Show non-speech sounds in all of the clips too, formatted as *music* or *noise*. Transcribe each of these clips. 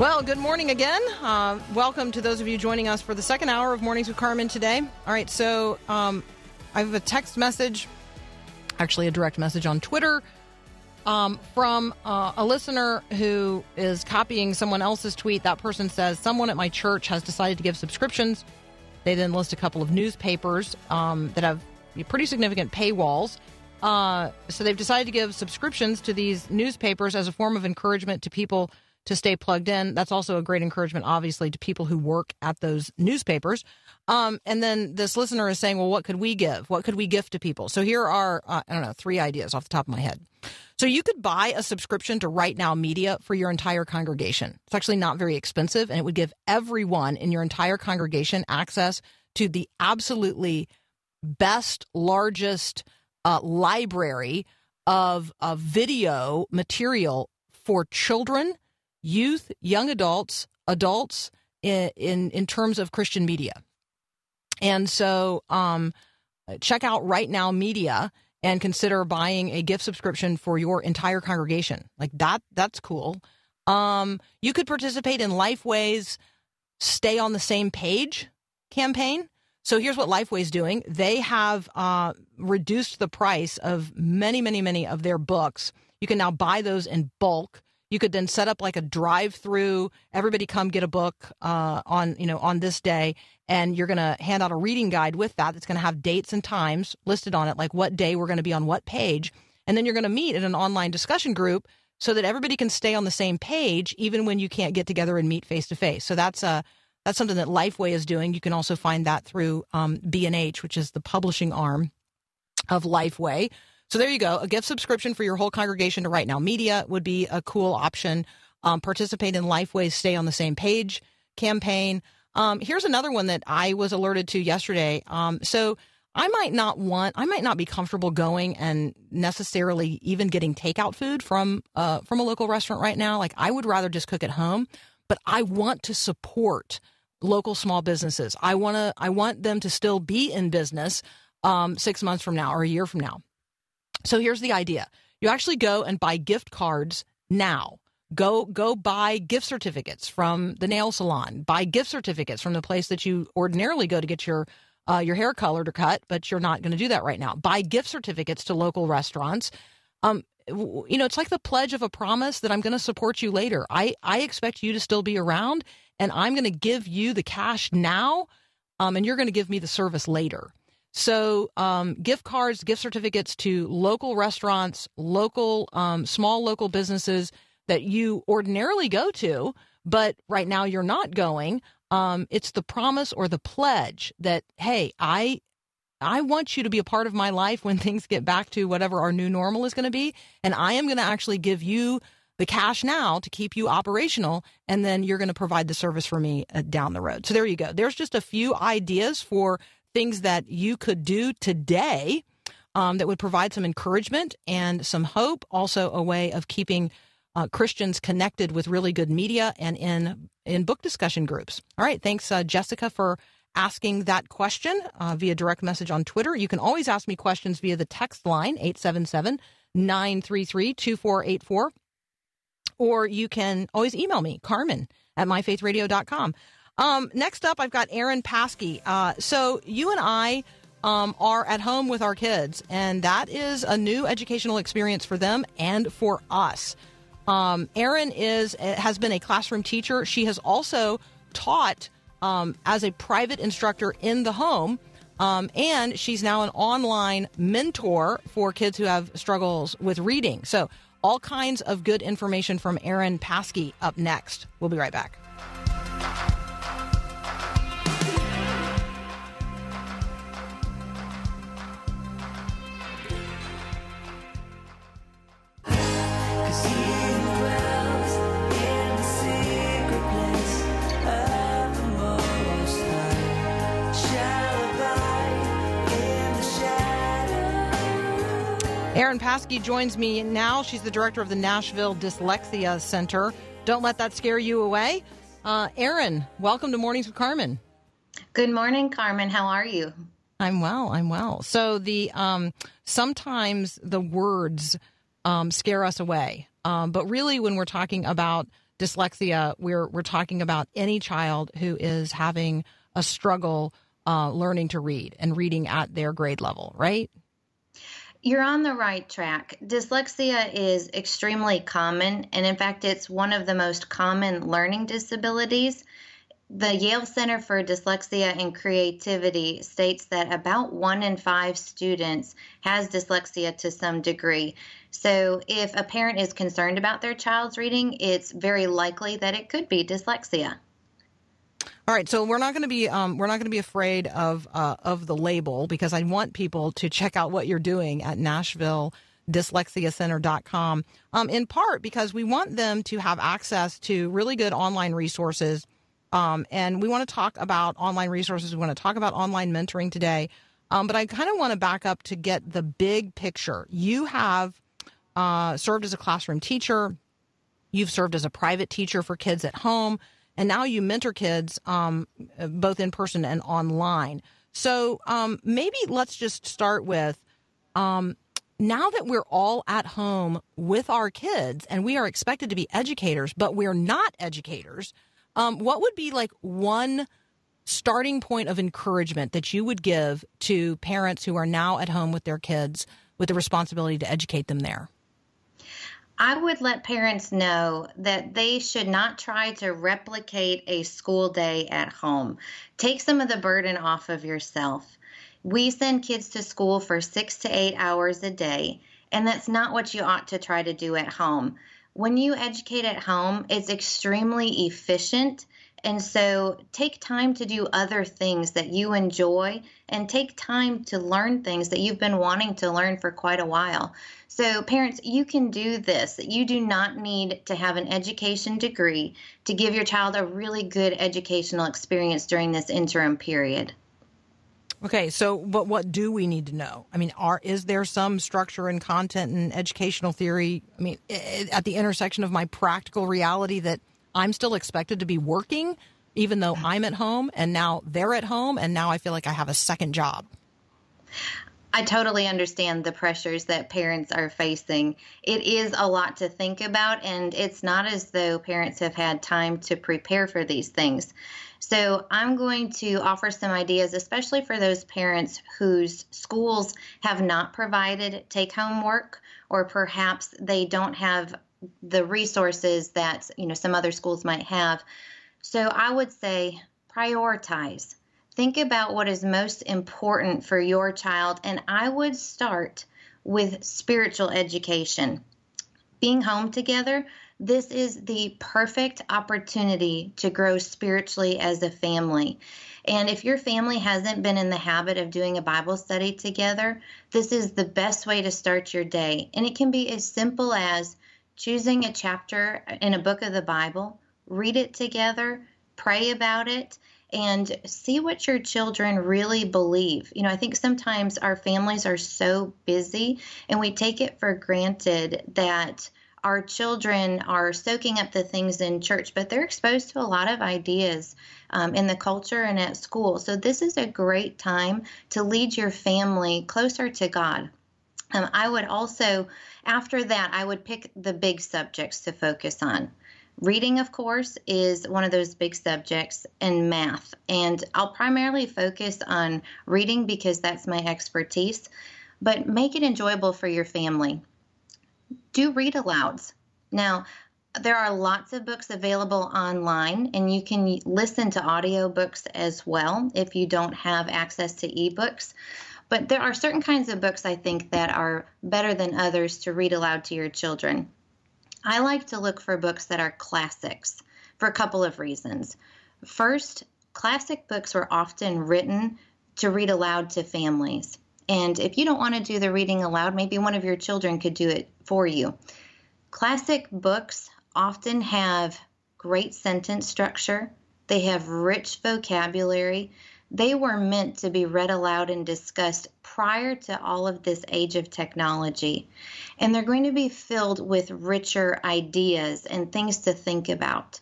Well, good morning again. Uh, welcome to those of you joining us for the second hour of Mornings with Carmen today. All right, so um, I have a text message, actually, a direct message on Twitter um, from uh, a listener who is copying someone else's tweet. That person says, Someone at my church has decided to give subscriptions. They then list a couple of newspapers um, that have pretty significant paywalls. Uh, so they've decided to give subscriptions to these newspapers as a form of encouragement to people to stay plugged in. That's also a great encouragement, obviously, to people who work at those newspapers. Um, and then this listener is saying, well, what could we give? What could we gift to people? So here are, uh, I don't know, three ideas off the top of my head. So you could buy a subscription to Right Now Media for your entire congregation. It's actually not very expensive, and it would give everyone in your entire congregation access to the absolutely best, largest uh, library of, of video material for children, youth, young adults, adults in, in, in terms of Christian media. And so um, check out Right Now Media and consider buying a gift subscription for your entire congregation. Like that, that's cool. Um, you could participate in Lifeway's Stay on the Same Page campaign. So here's what Lifeway's doing. They have uh, reduced the price of many, many, many of their books. You can now buy those in bulk. You could then set up like a drive-through. Everybody come get a book uh, on you know on this day, and you're going to hand out a reading guide with that. That's going to have dates and times listed on it, like what day we're going to be on what page, and then you're going to meet in an online discussion group so that everybody can stay on the same page, even when you can't get together and meet face to face. So that's a that's something that Lifeway is doing. You can also find that through um, B&H, which is the publishing arm of Lifeway. So there you go. A gift subscription for your whole congregation to Right Now Media would be a cool option. Um, participate in Lifeway's Stay on the Same Page campaign. Um, here's another one that I was alerted to yesterday. Um, so I might not want, I might not be comfortable going and necessarily even getting takeout food from uh, from a local restaurant right now. Like I would rather just cook at home but I want to support local small businesses. I want to I want them to still be in business um, six months from now or a year from now. So here's the idea: you actually go and buy gift cards now. Go go buy gift certificates from the nail salon. Buy gift certificates from the place that you ordinarily go to get your uh, your hair colored or cut, but you're not going to do that right now. Buy gift certificates to local restaurants. Um, you know, it's like the pledge of a promise that I'm going to support you later. I, I expect you to still be around and I'm going to give you the cash now um, and you're going to give me the service later. So, um, gift cards, gift certificates to local restaurants, local, um, small local businesses that you ordinarily go to, but right now you're not going. Um, it's the promise or the pledge that, hey, I I want you to be a part of my life when *laughs* things get back to whatever our new normal is going to be. And I am going to actually give you the cash now to keep you operational. And then you're going to provide the service for me uh, down the road. So there you go. There's just a few ideas for things that you could do today um, that would provide some encouragement and some hope. Also, a way of keeping uh, Christians connected with really good media and in in book discussion groups. All right. Thanks, uh, Jessica, for asking that question uh, via direct message on Twitter. You can always ask me questions via the text line, 877 933 2484. Or you can always email me, Carmen at myfaithradio.com. Um, next up, I've got Erin Paske. Uh, so you and I um, are at home with our kids, and that is a new educational experience for them and for us. Um, Erin is has been a classroom teacher. She has also taught um, as a private instructor in the home. Um, and she's now an online mentor for kids who have struggles with reading. So, all kinds of good information from Erin Paske up next. We'll be right back. Erin Paske joins me now. She's the director of the Nashville Dyslexia Center. Don't let that scare you away. Uh, Erin, welcome to Mornings with Carmen. Good morning, Carmen. How are you? I'm well. I'm well. So the um, sometimes the words um, scare us away, um, but really, when we're talking about dyslexia, we're we're talking about any child who is having a struggle uh, learning to read and reading at their grade level, right? You're on the right track. Dyslexia is extremely common, and in fact, it's one of the most common learning disabilities. The Yale Center for Dyslexia and Creativity states that about one in five students has dyslexia to some degree. So, if a parent is concerned about their child's reading, it's very likely that it could be dyslexia. All right, so we're not going to be um, we're not going to be afraid of uh, of the label because I want people to check out what you're doing at Nashville dyslexiacenter.com um, in part because we want them to have access to really good online resources um, and we want to talk about online resources we want to talk about online mentoring today um, but i kind of want to back up to get the big picture you have uh, served as a classroom teacher. You've served as a private teacher for kids at home. And now you mentor kids um, both in person and online. So um, maybe let's just start with um, now that we're all at home with our kids and we are expected to be educators, but we're not educators, um, what would be like one starting point of encouragement that you would give to parents who are now at home with their kids with the responsibility to educate them there? I would let parents know that they should not try to replicate a school day at home. Take some of the burden off of yourself. We send kids to school for six to eight hours a day, and that's not what you ought to try to do at home. When you educate at home, it's extremely efficient. And so take time to do other things that you enjoy and take time to learn things that you've been wanting to learn for quite a while. So, parents, you can do this. You do not need to have an education degree to give your child a really good educational experience during this interim period. Okay, so but what do we need to know? I mean, are is there some structure and content and educational theory? I mean, at the intersection of my practical reality that I'm still expected to be working, even though I'm at home, and now they're at home, and now I feel like I have a second job. I totally understand the pressures that parents are facing. It is a lot to think about, and it's not as though parents have had time to prepare for these things. So, I'm going to offer some ideas, especially for those parents whose schools have not provided take home work, or perhaps they don't have the resources that you know some other schools might have. So, I would say prioritize think about what is most important for your child, and I would start with spiritual education. Being home together, this is the perfect opportunity to grow spiritually as a family. And if your family hasn't been in the habit of doing a Bible study together, this is the best way to start your day. And it can be as simple as choosing a chapter in a book of the Bible, read it together, pray about it, and see what your children really believe. You know, I think sometimes our families are so busy and we take it for granted that our children are soaking up the things in church, but they're exposed to a lot of ideas um, in the culture and at school. So, this is a great time to lead your family closer to God. Um, I would also, after that, I would pick the big subjects to focus on. Reading, of course, is one of those big subjects, and math. And I'll primarily focus on reading because that's my expertise, but make it enjoyable for your family. Do read alouds. Now, there are lots of books available online, and you can listen to audiobooks as well if you don't have access to ebooks. But there are certain kinds of books I think that are better than others to read aloud to your children. I like to look for books that are classics for a couple of reasons. First, classic books were often written to read aloud to families. And if you don't want to do the reading aloud, maybe one of your children could do it for you. Classic books often have great sentence structure, they have rich vocabulary. They were meant to be read aloud and discussed prior to all of this age of technology. And they're going to be filled with richer ideas and things to think about.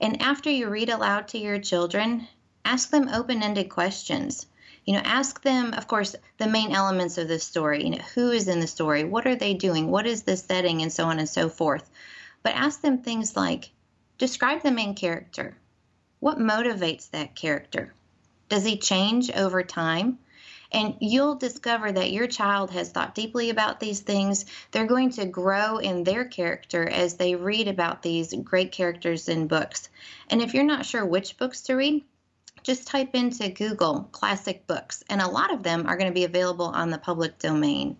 And after you read aloud to your children, ask them open ended questions. You know, ask them, of course, the main elements of the story. You know, who is in the story? What are they doing? What is the setting? And so on and so forth. But ask them things like describe the main character. What motivates that character? Does he change over time? And you'll discover that your child has thought deeply about these things. They're going to grow in their character as they read about these great characters in books. And if you're not sure which books to read, just type into Google classic books, and a lot of them are going to be available on the public domain.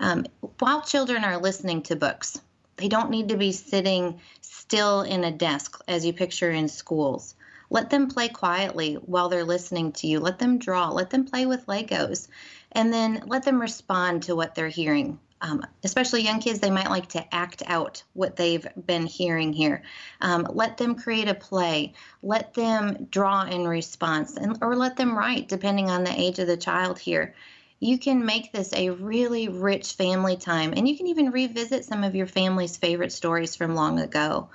Um, while children are listening to books, they don't need to be sitting still in a desk as you picture in schools. Let them play quietly while they're listening to you. Let them draw. Let them play with Legos. And then let them respond to what they're hearing. Um, especially young kids, they might like to act out what they've been hearing here. Um, let them create a play. Let them draw in response, and or let them write, depending on the age of the child here. You can make this a really rich family time, and you can even revisit some of your family's favorite stories from long ago.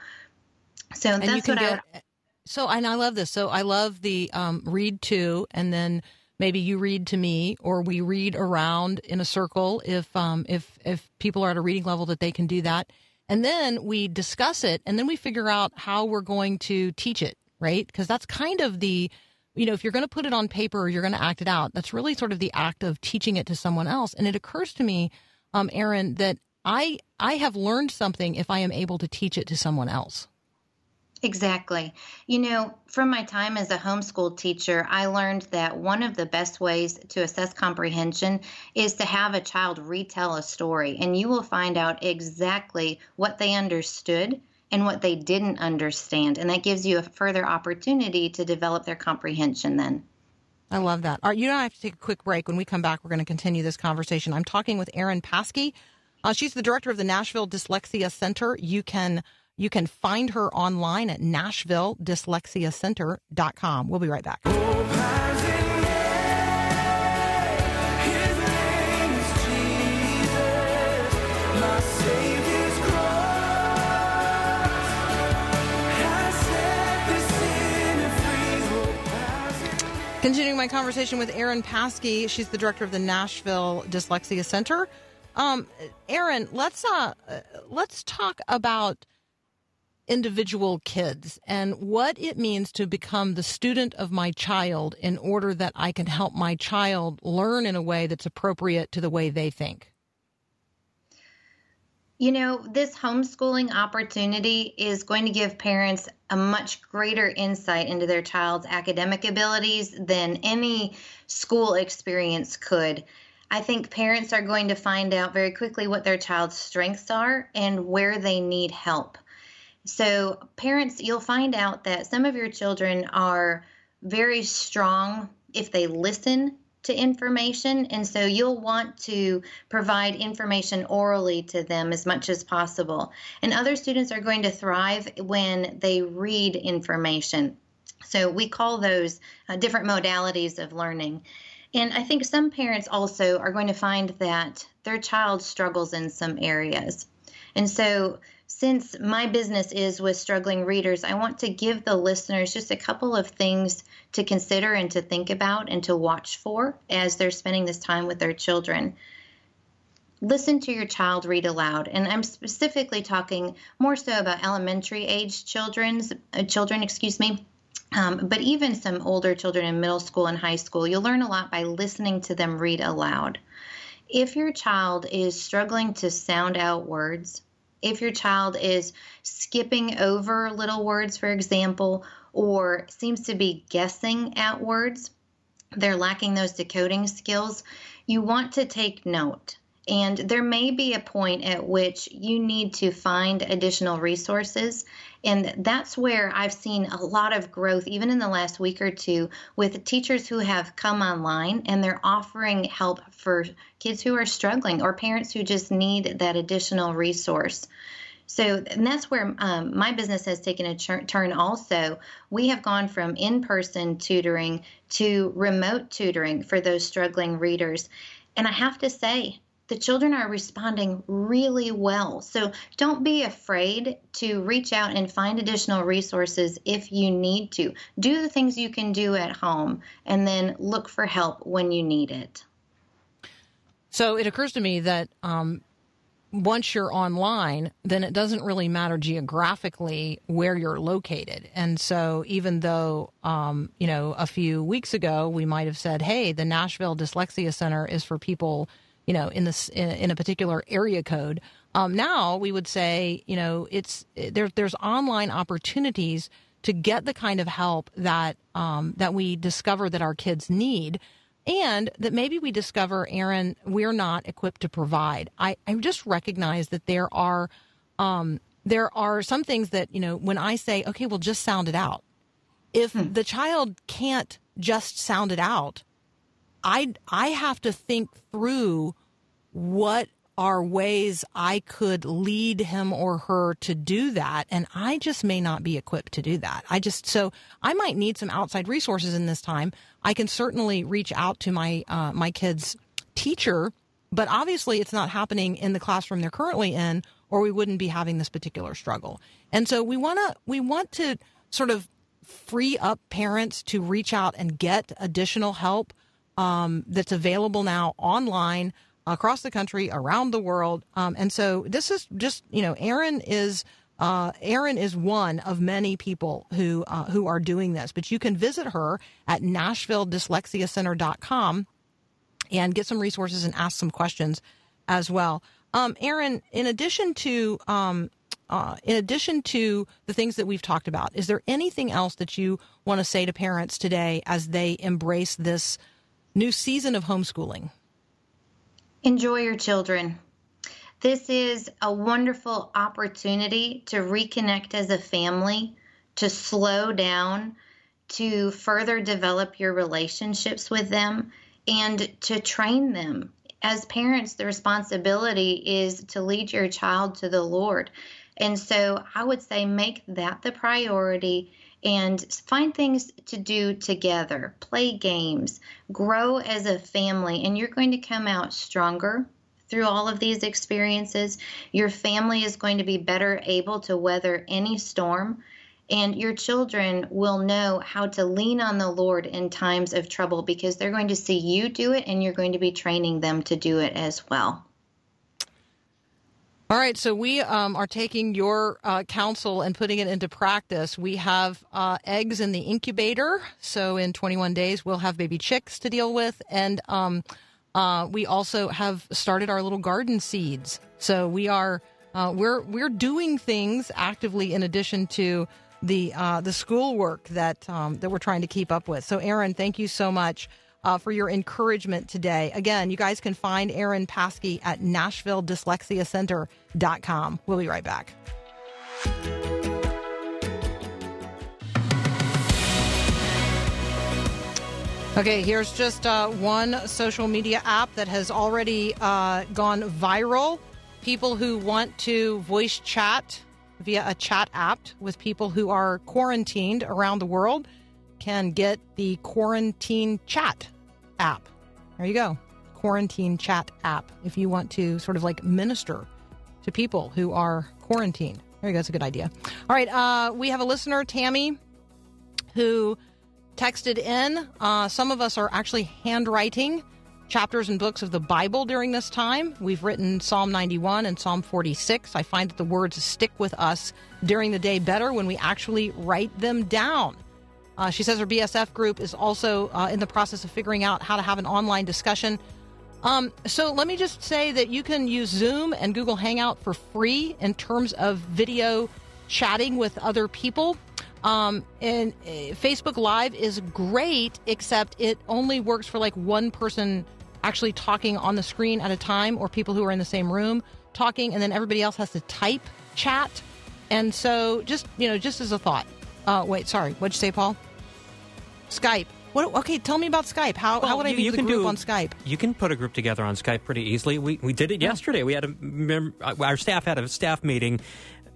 So and that's what I would so and i love this. So i love the um, read to and then maybe you read to me or we read around in a circle if um, if if people are at a reading level that they can do that. And then we discuss it and then we figure out how we're going to teach it right? Because that's kind of the you know if you're going to put it on paper or you're going to act it out that's really sort of the act of teaching it to someone else. And it occurs to me um, erin that i i have learned something if i am able to teach it to someone else Exactly. You know, from my time as a homeschool teacher, I learned that one of the best ways to assess comprehension is to have a child retell a story, and you will find out exactly what they understood and what they didn't understand. And that gives you a further opportunity to develop their comprehension then. I love that. All right, you and I have to take a quick break. When we come back, we're going to continue this conversation. I'm talking with Erin Paske. Uh, she's the director of the Nashville Dyslexia Center. You can you can find her online at nashvilledyslexiacenter.com. We'll be right back. Continuing my conversation with Erin Paske, she's the director of the Nashville Dyslexia Center. Um, Erin, let's uh, let's talk about individual kids and what it means to become the student of my child in order that I can help my child learn in a way that's appropriate to the way they think. You know, this homeschooling opportunity is going to give parents a much greater insight into their child's academic abilities than any school experience could. I think parents are going to find out very quickly what their child's strengths are and where they need help. So, parents, you'll find out that some of your children are very strong if they listen to information. And so, you'll want to provide information orally to them as much as possible. And other students are going to thrive when they read information. So, we call those uh, different modalities of learning. And I think some parents also are going to find that their child struggles in some areas. And so, since my business is with struggling readers, I want to give the listeners just a couple of things to consider and to think about and to watch for as they're spending this time with their children. Listen to your child read aloud, and I'm specifically talking more so about elementary age children's uh, children, excuse me. Um, but even some older children in middle school and high school, you'll learn a lot by listening to them read aloud. If your child is struggling to sound out words, if your child is skipping over little words, for example, or seems to be guessing at words, they're lacking those decoding skills, you want to take note. And there may be a point at which you need to find additional resources. And that's where I've seen a lot of growth, even in the last week or two, with teachers who have come online and they're offering help for kids who are struggling or parents who just need that additional resource. So, and that's where um, my business has taken a tur- turn also. We have gone from in person tutoring to remote tutoring for those struggling readers. And I have to say, the children are responding really well. So don't be afraid to reach out and find additional resources if you need to. Do the things you can do at home and then look for help when you need it. So it occurs to me that um, once you're online, then it doesn't really matter geographically where you're located. And so even though, um, you know, a few weeks ago we might have said, hey, the Nashville Dyslexia Center is for people, you know, in this in, a particular area code. Um, now we would say, you know, it's there, there's online opportunities to get the kind of help that um, that we discover that our kids need and that maybe we discover, Erin, we're not equipped to provide. I, I just recognize that there are um, there are some things that you know when I say, okay, well, just sound it out. If the child can't just sound it out, I I have to think through what are ways I could lead him or her to do that. And I just may not be equipped to do that. I just, so I might need some outside resources in this time. I can certainly reach out to my, uh, my kid's teacher, but obviously it's not happening in the classroom they're currently in, or we wouldn't be having this particular struggle. And so we want to, we want to sort of free up parents to reach out and get additional help um, that's available now online across the country, around the world. Um, and so this is just, you know, Erin is. Uh, Erin is one of many people who uh, who are doing this, but you can visit her at NashvilleDyslexiaCenter.com and get some resources and ask some questions as well. Um, Erin, in addition to um, uh, in addition to the things that we've talked about, is there anything else that you want to say to parents today as they embrace this new season of homeschooling? Enjoy your children. This is a wonderful opportunity to reconnect as a family, to slow down, to further develop your relationships with them, and to train them. As parents, the responsibility is to lead your child to the Lord. And so I would say make that the priority and find things to do together, play games, grow as a family, and you're going to come out stronger through all of these experiences. Your family is going to be better able to weather any storm, and your children will know how to lean on the Lord in times of trouble because they're going to see you do it and you're going to be training them to do it as well. All right, so we um, are taking your uh, counsel and putting it into practice. We have uh, eggs in the incubator, so in 21 days we'll have baby chicks to deal with, and um, uh, we also have started our little garden seeds. So we are uh, we're we're doing things actively in addition to the uh, the schoolwork that um, that we're trying to keep up with. So, Erin, thank you so much uh, for your encouragement today. Again, you guys can find Erin Paske at NashvilleDyslexiaCenter.com. We'll be right back. Okay, here's just uh, one social media app that has already uh, gone viral. People who want to voice chat via a chat app with people who are quarantined around the world can get the quarantine chat app. There you go. Quarantine chat app. If you want to sort of like minister to people who are quarantined. There you go. That's a good idea. All right. Uh, we have a listener, Tammy, who texted in. Uh, some of us are actually handwriting chapters and books of the Bible during this time. We've written Psalm 91 and Psalm 46. I find that the words stick with us during the day better when we actually write them down. Uh, she says her BSF group is also uh, in the process of figuring out how to have an online discussion. Um, so let me just say that you can use Zoom and Google Hangout for free in terms of video chatting with other people. Um, and uh, Facebook Live is great, except it only works for like one person actually talking on the screen at a time, or people who are in the same room talking, and then everybody else has to type chat. And so, just you know, just as a thought. Uh, wait, sorry, what'd you say, Paul? Skype. What? Okay, tell me about Skype. How, how would I you, meet you can group do, on Skype? You can put a group together on Skype pretty easily. We we did it yesterday. We had a mem- our staff had a staff meeting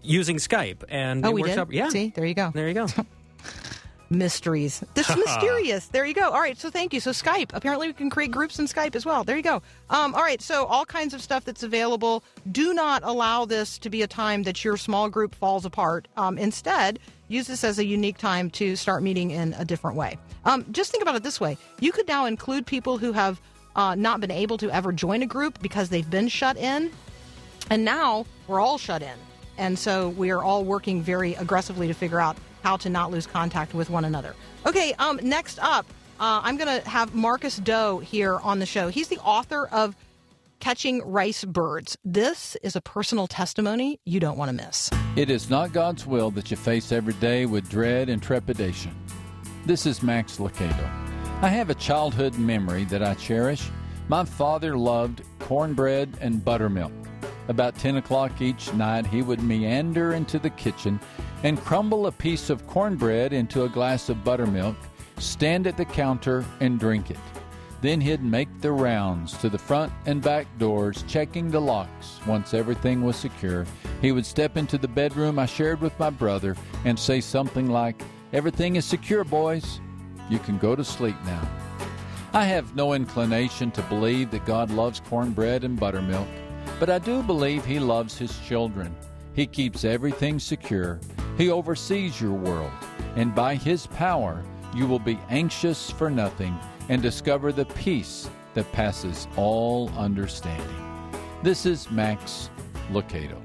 using Skype, and Oh, we did. out. Yeah, See, there you go. there you go. *laughs* *laughs* mysteries. This is *laughs* mysterious. There you go. All right, so thank you. So Skype. Apparently, we can create groups in Skype as well. There you go. Um, all right, so all kinds of stuff that's available. Do not allow this to be a time that your small group falls apart. Um, instead, use this as a unique time to start meeting in a different way. Um, just think about it this way: you could now include people who have uh, not been able to ever join a group because they've been shut in. And now we're all shut in. And so we are all working very aggressively to figure out how to not lose contact with one another. Okay, um, next up, uh, I'm going to have Marcus Doe here on the show. He's the author of Catching Ricebirds. This is a personal testimony you don't want to miss. It is not God's will that you face every day with dread and trepidation. This is Max Lucado. I have a childhood memory that I cherish. My father loved cornbread and buttermilk. About 10 o'clock each night, he would meander into the kitchen and crumble a piece of cornbread into a glass of buttermilk, stand at the counter, and drink it. Then he'd make the rounds to the front and back doors, checking the locks. Once everything was secure, he would step into the bedroom I shared with my brother and say something like, Everything is secure, boys. You can go to sleep now. I have no inclination to believe that God loves cornbread and buttermilk, but I do believe He loves His children. He keeps everything secure. He oversees your world, and by His power, you will be anxious for nothing and discover the peace that passes all understanding. This is Max things.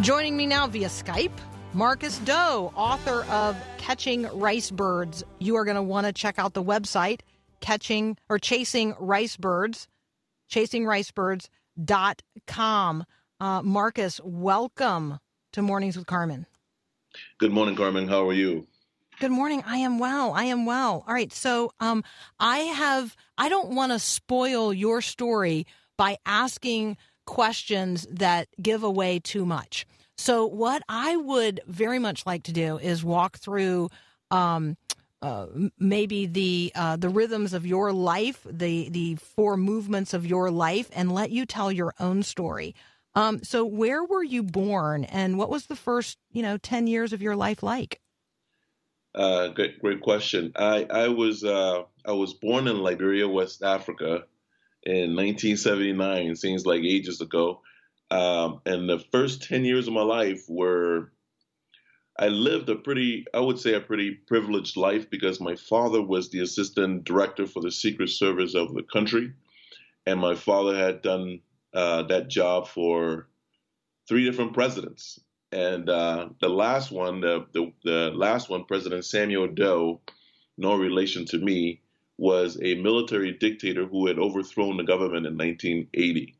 Joining me now via Skype, Marcus Doe, author of Catching Ricebirds. You are going to want to check out the website, catching or chasing rice birds, chasingricebirds.com. Uh, Marcus, welcome to Mornings with Carmen. Good morning, Carmen. How are you? Good morning. I am well. I am well. All right. So, um, I have, I don't want to spoil your story by asking questions that give away too much. So, what I would very much like to do is walk through, um, uh, maybe the uh, the rhythms of your life, the the four movements of your life, and let you tell your own story. Um, so, where were you born, and what was the first, you know, ten years of your life like? Uh, great, great question. I, I was uh, I was born in Liberia, West Africa, in 1979. Seems like ages ago. Um, and the first 10 years of my life were I lived a pretty, I would say, a pretty privileged life because my father was the assistant director for the Secret Service of the country, and my father had done uh, that job for three different presidents. And uh, the last one, the, the the last one, President Samuel Doe, no relation to me, was a military dictator who had overthrown the government in 1980.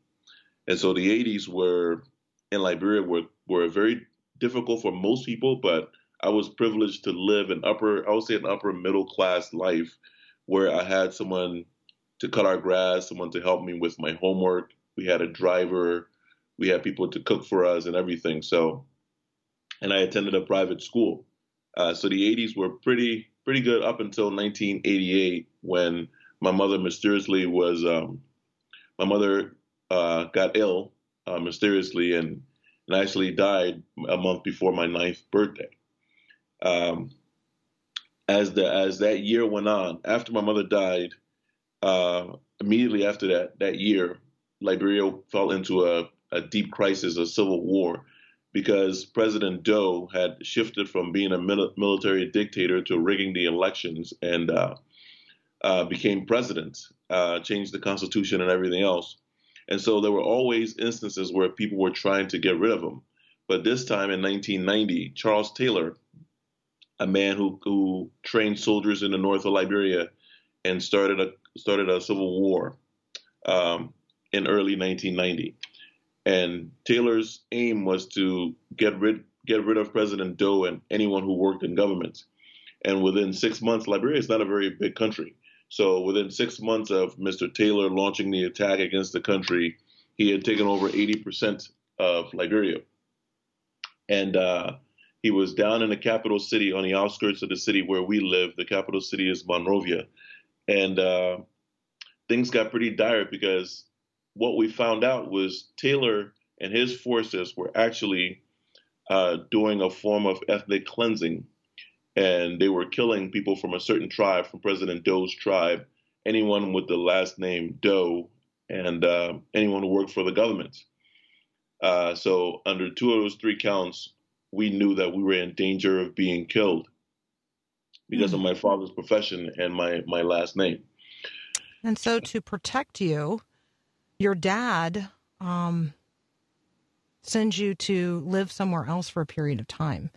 And so the 80s were in Liberia were were very difficult for most people, but I was privileged to live an upper, I would say an upper middle class life where I had someone to cut our grass, someone to help me with my homework. We had a driver, we had people to cook for us and everything. So, and I attended a private school. Uh, so the 80s were pretty pretty good up until 1988 when my mother mysteriously was um, my mother uh, got ill uh, mysteriously and, and actually died a month before my ninth birthday. Um, as the as that year went on, after my mother died, uh, immediately after that that year, Liberia fell into a, a deep crisis, a civil war, because President Doe had shifted from being a mil- military dictator to rigging the elections and uh, uh, became president, uh, changed the constitution and everything else. And so there were always instances where people were trying to get rid of him. But this time in 1990, Charles Taylor, a man who, who trained soldiers in the north of Liberia and started a started a civil war um, in early 1990. And Taylor's aim was to get rid get rid of President Doe and anyone who worked in government. And within six months, Liberia is not a very big country. So within six months of Mr. Taylor launching the attack against the country, he had taken over 80% of Liberia. And uh, he was down in the capital city on the outskirts of the city where we live. The capital city is Monrovia. And uh, things got pretty dire because what we found out was Taylor and his forces were actually uh, doing a form of ethnic cleansing. And they were killing people from a certain tribe, from President Doe's tribe, anyone with the last name Doe, and uh, anyone who worked for the government. Uh, so, under two of those three counts, we knew that we were in danger of being killed because of my father's profession and my, my last name. And so, to protect you, your dad um, sends you to live somewhere else for a period of time.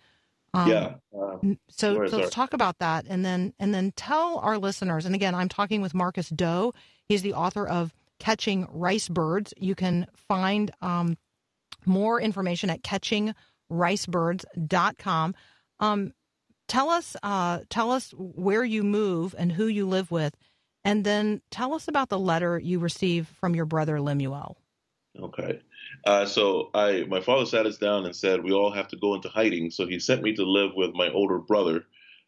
Um, yeah. Uh, So, so let's talk about that, and then and then tell our listeners. And again, I'm talking with Marcus Doe. He's the author of Catching Ricebirds. You can find um, more information at catchingricebirds.com. Um, tell us, uh, tell us where you move and who you live with, and then tell us about the letter you received from your brother Lemuel. Okay. Uh, so I, my father sat us down and said we all have to go into hiding. So he sent me to live with my older brother,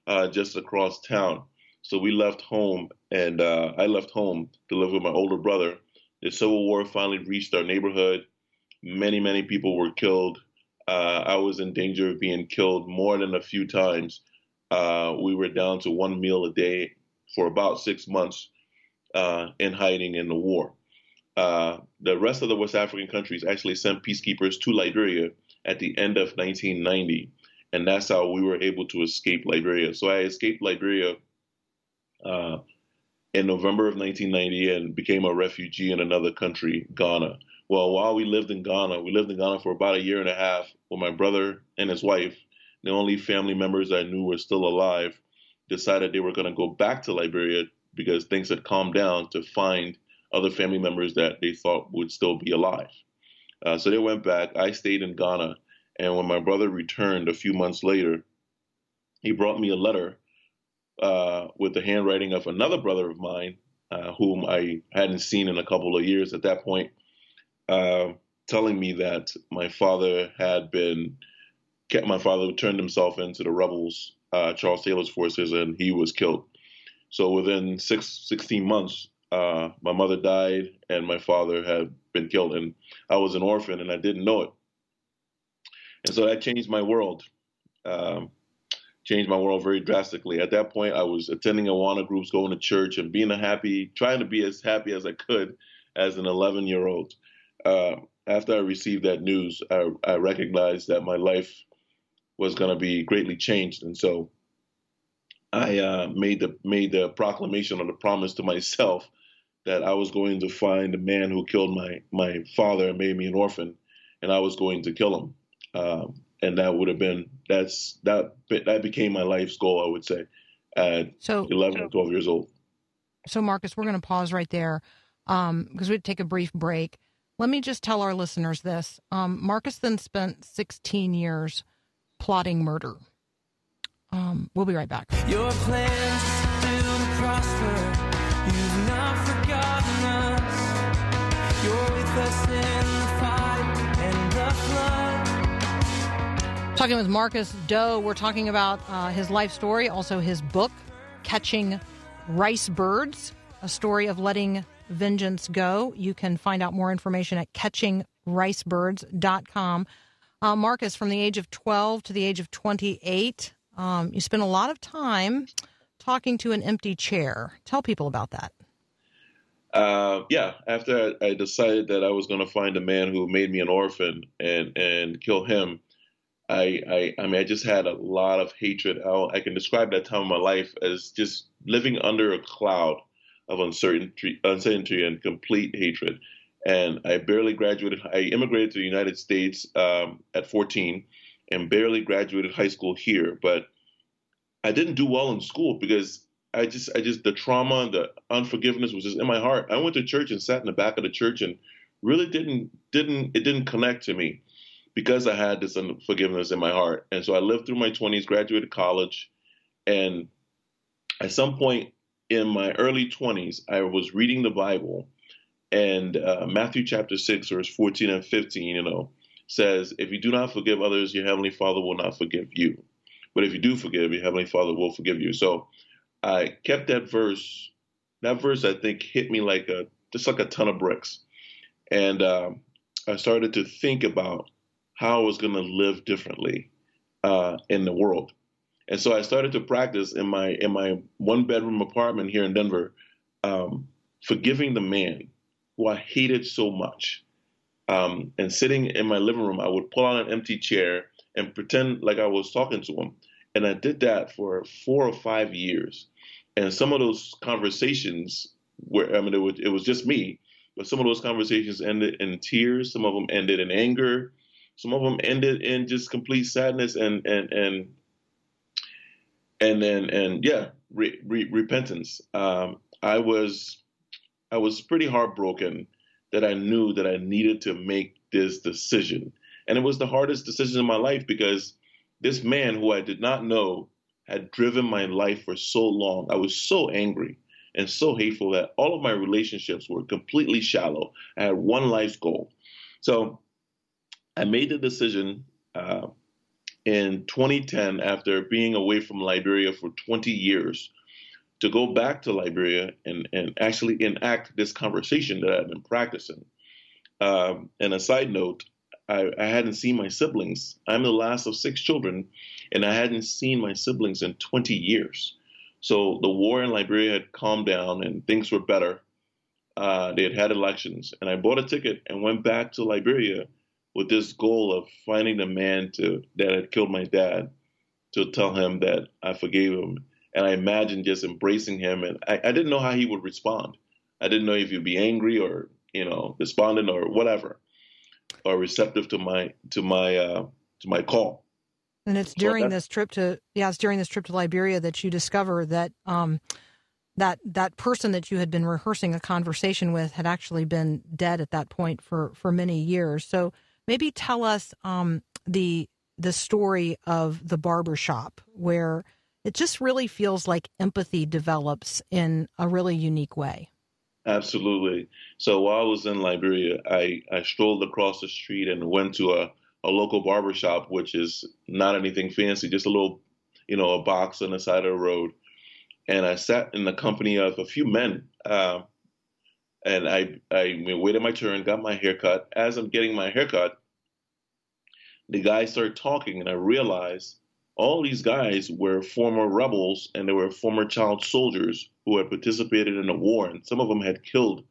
uh, just across town. So we left home, and uh, I left home to live with my older brother. The Civil War finally reached our neighborhood. Many, many people were killed. Uh, I was in danger of being killed more than a few times. Uh, we were down to one meal a day for about six months uh, in hiding in the war. Uh, the rest of the West African countries actually sent peacekeepers to Liberia at the end of 1990, and that's how we were able to escape Liberia. So I escaped Liberia uh, in November of 1990 and became a refugee in another country, Ghana. Well, while we lived in Ghana, we lived in Ghana for about a year and a half with my brother and his wife. The only family members I knew were still alive decided they were going to go back to Liberia because things had calmed down to find other family members that they thought would still be alive. Uh, so they went back. I stayed in Ghana. And when my brother returned a few months later, he brought me a letter uh, with the handwriting of another brother of mine, uh, whom I hadn't seen in a couple of years at that point, uh, telling me that my father had been, kept my father turned himself into the rebels, uh, Charles Taylor's forces, and he was killed. So within six, 16 months, uh, my mother died and my father had been killed, and I was an orphan and I didn't know it. And so that changed my world. Um, changed my world very drastically. At that point, I was attending Awana groups, going to church, and being a happy, trying to be as happy as I could as an 11 year old. Uh, after I received that news, I, I recognized that my life was going to be greatly changed, and so I uh, made the made the proclamation or the promise to myself that I was going to find the man who killed my my father and made me an orphan, and I was going to kill him. Um, and that would have been that's that that became my life's goal. I would say at So, 11 or 12 years old. so Marcus, we're going to pause right there um, because we'd take a brief break. Let me just tell our listeners this: um, Marcus then spent 16 years plotting murder. Um, we'll be right back. Talking with Marcus Doe, we're talking about uh, his life story, also his book, Catching Ricebirds, a story of letting vengeance go. You can find out more information at catchingricebirds.com. Uh, Marcus, from the age of 12 to the age of 28, um, you spent a lot of time talking to an empty chair. Tell people about that. Uh, yeah, after I, I decided that I was going to find a man who made me an orphan and and kill him, I I, I mean I just had a lot of hatred. I, I can describe that time of my life as just living under a cloud of uncertainty, uncertainty and complete hatred. And I barely graduated. I immigrated to the United States um, at 14, and barely graduated high school here. But I didn't do well in school because I just, I just, the trauma, and the unforgiveness was just in my heart. I went to church and sat in the back of the church and really didn't, didn't, it didn't connect to me because I had this unforgiveness in my heart. And so I lived through my 20s, graduated college, and at some point in my early 20s, I was reading the Bible, and uh, Matthew chapter 6, verse 14 and 15, you know, says, If you do not forgive others, your heavenly Father will not forgive you. But if you do forgive, your heavenly Father will forgive you. So I kept that verse. That verse, I think, hit me like a just like a ton of bricks, and um, I started to think about how I was going to live differently uh, in the world. And so I started to practice in my in my one bedroom apartment here in Denver, um, forgiving the man who I hated so much. Um, and sitting in my living room, I would pull out an empty chair and pretend like I was talking to him. And I did that for four or five years. And some of those conversations were, I mean, it was, it was just me, but some of those conversations ended in tears. Some of them ended in anger. Some of them ended in just complete sadness and, and, and, and then, and yeah, re, re, repentance. Um, I was, I was pretty heartbroken that I knew that I needed to make this decision. And it was the hardest decision in my life because this man who I did not know had driven my life for so long. I was so angry and so hateful that all of my relationships were completely shallow. I had one life goal. So I made the decision uh, in 2010 after being away from Liberia for 20 years to go back to Liberia and, and actually enact this conversation that I've been practicing. Um, and a side note, I, I hadn't seen my siblings. I'm the last of six children, and I hadn't seen my siblings in 20 years. So the war in Liberia had calmed down and things were better. Uh, they had had elections, and I bought a ticket and went back to Liberia with this goal of finding the man to that had killed my dad to tell him that I forgave him. And I imagined just embracing him, and I, I didn't know how he would respond. I didn't know if he'd be angry or you know despondent or whatever, or receptive to my to my uh, to my call. And it's So during that- this trip to yeah, it's during this trip to Liberia that you discover that um, that that person that you had been rehearsing a conversation with had actually been dead at that point for for many years. So maybe tell us um, the the story of the barber shop where it just really feels like empathy develops in a really unique way. Absolutely. So while I was in Liberia, I, I strolled across the street and went to a, a local barber shop, which is not anything fancy, just a little, you know, a box on the side of the road. And I sat in the company of a few men. Um, and I, I waited my turn, got my haircut. As I'm getting my haircut, the guy started talking, and I realized all these guys were former rebels and they were former child soldiers who had participated in the war, and some of them had killed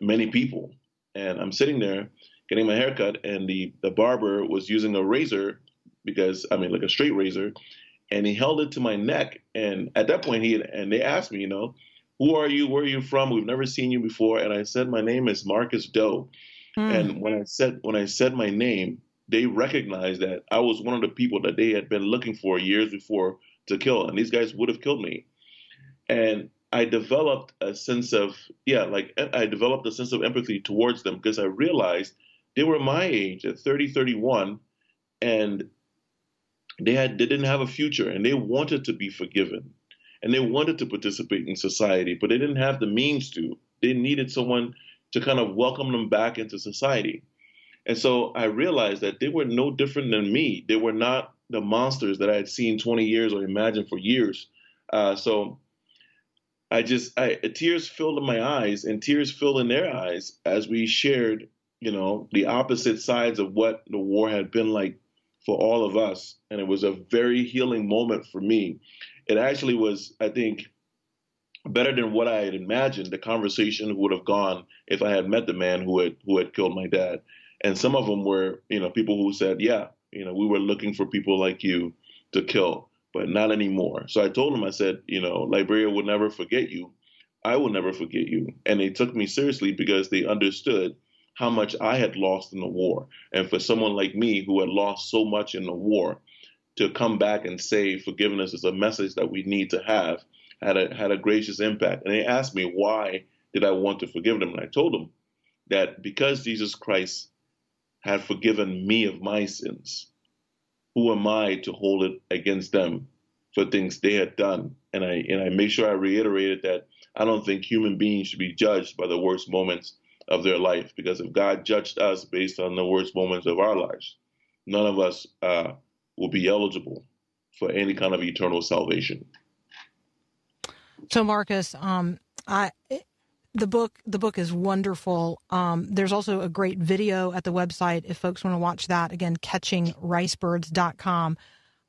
many people. And I'm sitting there getting my haircut, and the, the barber was using a razor because, I mean, like a straight razor, and he held it to my neck. And at that point, he had, and they asked me, you know, who are you? Where are you from? We've never seen you before. And I said, my name is Marcus Doe. Hmm. And when I said when I said my name, they recognized that I was one of the people that they had been looking for years before to kill, and these guys would have killed me. And I developed a sense of yeah, like I developed a sense of empathy towards them because I realized they were my age at 30, 31, and they had they didn't have a future, and they wanted to be forgiven, and they wanted to participate in society, but they didn't have the means to. They needed someone to kind of welcome them back into society. And so I realized that they were no different than me. They were not the monsters that I had seen 20 years or imagined for years. Uh, so I just, I, tears filled in my eyes and tears filled in their eyes as we shared, you know, the opposite sides of what the war had been like for all of us. And it was a very healing moment for me. It actually was, I think, better than what I had imagined. The conversation would have gone if I had met the man who had who had killed my dad. And some of them were, you know, people who said, "Yeah, you know, we were looking for people like you to kill, but not anymore." So I told them, I said, you know, Liberia will never forget you. I will never forget you. And they took me seriously because they understood how much I had lost in the war. And for someone like me who had lost so much in the war to come back and say forgiveness is a message that we need to have had a had a gracious impact. And they asked me why did I want to forgive them, and I told them that because Jesus Christ had forgiven me of my sins, who am I to hold it against them for things they had done, and I and I made sure I reiterated that I don't think human beings should be judged by the worst moments of their life, because if God judged us based on the worst moments of our lives, none of us uh, will be eligible for any kind of eternal salvation. So, Marcus, um, I, the book the book is wonderful. Um, there's also a great video at the website if folks want to watch that. Again, catchingricebirds.com.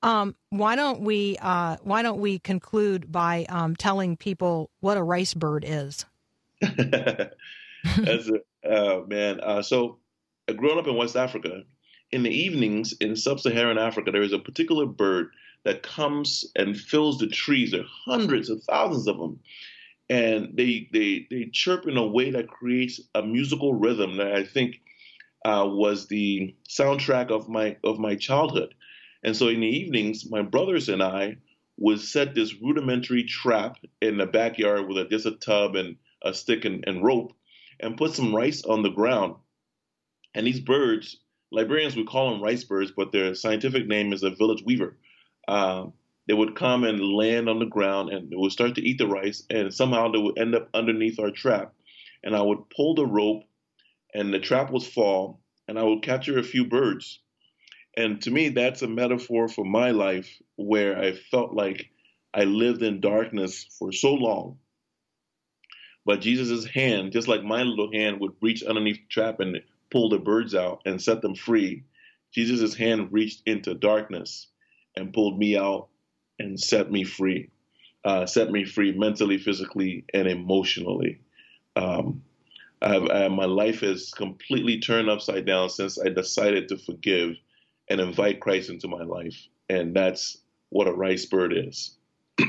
Um, why don't we uh, why don't we conclude by um, telling people what a rice bird is? *laughs* As a uh, man, uh, so uh, growing up in West Africa, in the evenings in sub-Saharan Africa, there is a particular bird that comes and fills the trees. There are hundreds of thousands of them, and they they they chirp in a way that creates a musical rhythm that I think uh, was the soundtrack of my of my childhood. And so in the evenings, my brothers and I would set this rudimentary trap in the backyard with a, just a tub and a stick and, and rope, and put some rice on the ground. And these birds, Liberians would call them rice birds, but their scientific name is a village weaver. Uh, they would come and land on the ground and they would start to eat the rice, and somehow they would end up underneath our trap. And I would pull the rope, and the trap would fall, and I would capture a few birds. And to me, that's a metaphor for my life where I felt like I lived in darkness for so long. But Jesus' hand, just like my little hand would reach underneath the trap and pull the birds out and set them free, Jesus' hand reached into darkness and pulled me out and set me free, uh, set me free mentally, physically, and emotionally. Um, I, my life has completely turned upside down since I decided to forgive and invite Christ into my life. And that's what a rice bird is. *clears throat*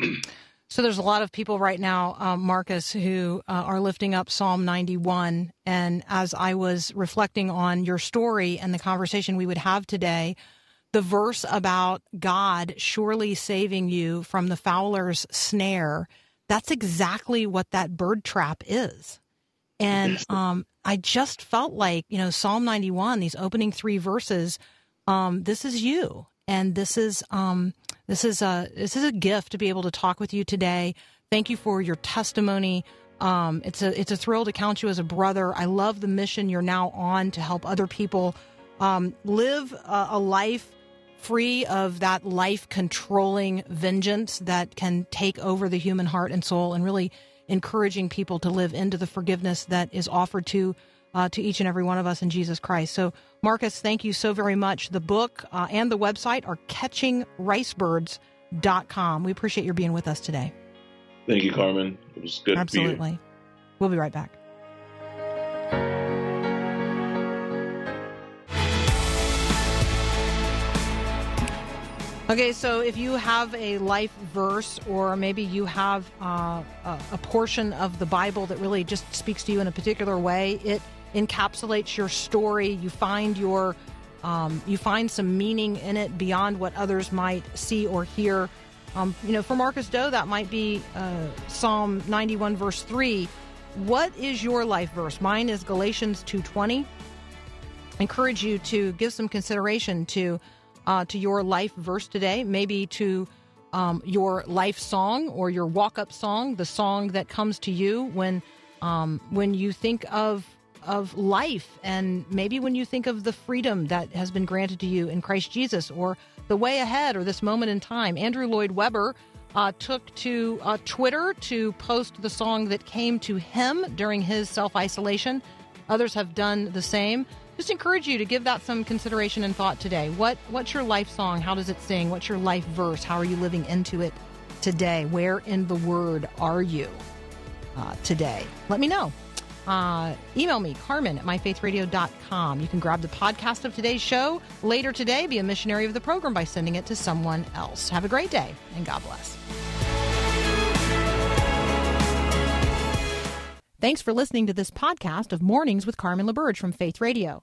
So there's a lot of people right now, um, Marcus, who uh, are lifting up Psalm 91. And as I was reflecting on your story and the conversation we would have today, the verse about God surely saving you from the fowler's snare, that's exactly what that bird trap is. And um, I just felt like, you know, Psalm 91, these opening three verses, um, this is you. And this is um, this is a this is a gift to be able to talk with you today. Thank you for your testimony. Um, it's a it's a thrill to count you as a brother. I love the mission you're now on to help other people um, live a, a life free of that life controlling vengeance that can take over the human heart and soul, and really encouraging people to live into the forgiveness that is offered to uh, to each and every one of us in Jesus Christ. So, Marcus, thank you so very much. The book uh, and the website are catchingricebirds.com. We appreciate your being with us today. Thank you, Carmen. It was good to be Absolutely. We'll be right back. Okay, so if you have a life verse, or maybe you have uh, a, portion of the Bible that really just speaks to you in a particular way, it encapsulates your story. You find your, um, you find some meaning in it beyond what others might see or hear. Um, you know, for Marcus Doe, that might be uh, Psalm 91, verse 3. What is your life verse? Mine is Galatians 2.20. encourage you to give some consideration to uh, to your life verse today, maybe to um, your life song or your walk up song, the song that comes to you when um, when you think of of life, and maybe when you think of the freedom that has been granted to you in Christ Jesus, or the way ahead, or this moment in time. Andrew Lloyd Webber uh, took to uh, Twitter to post the song that came to him during his self isolation. Others have done the same. Just encourage you to give that some consideration and thought today. What what's your life song? How does it sing? What's your life verse? How are you living into it today? Where in the Word are you uh, today? Let me know. Uh, email me, Carmen at myfaithradio.com. You can grab the podcast of today's show later today. Be a missionary of the program by sending it to someone else. Have a great day and God bless. Thanks for listening to this podcast of Mornings with Carmen LaBerge from Faith Radio.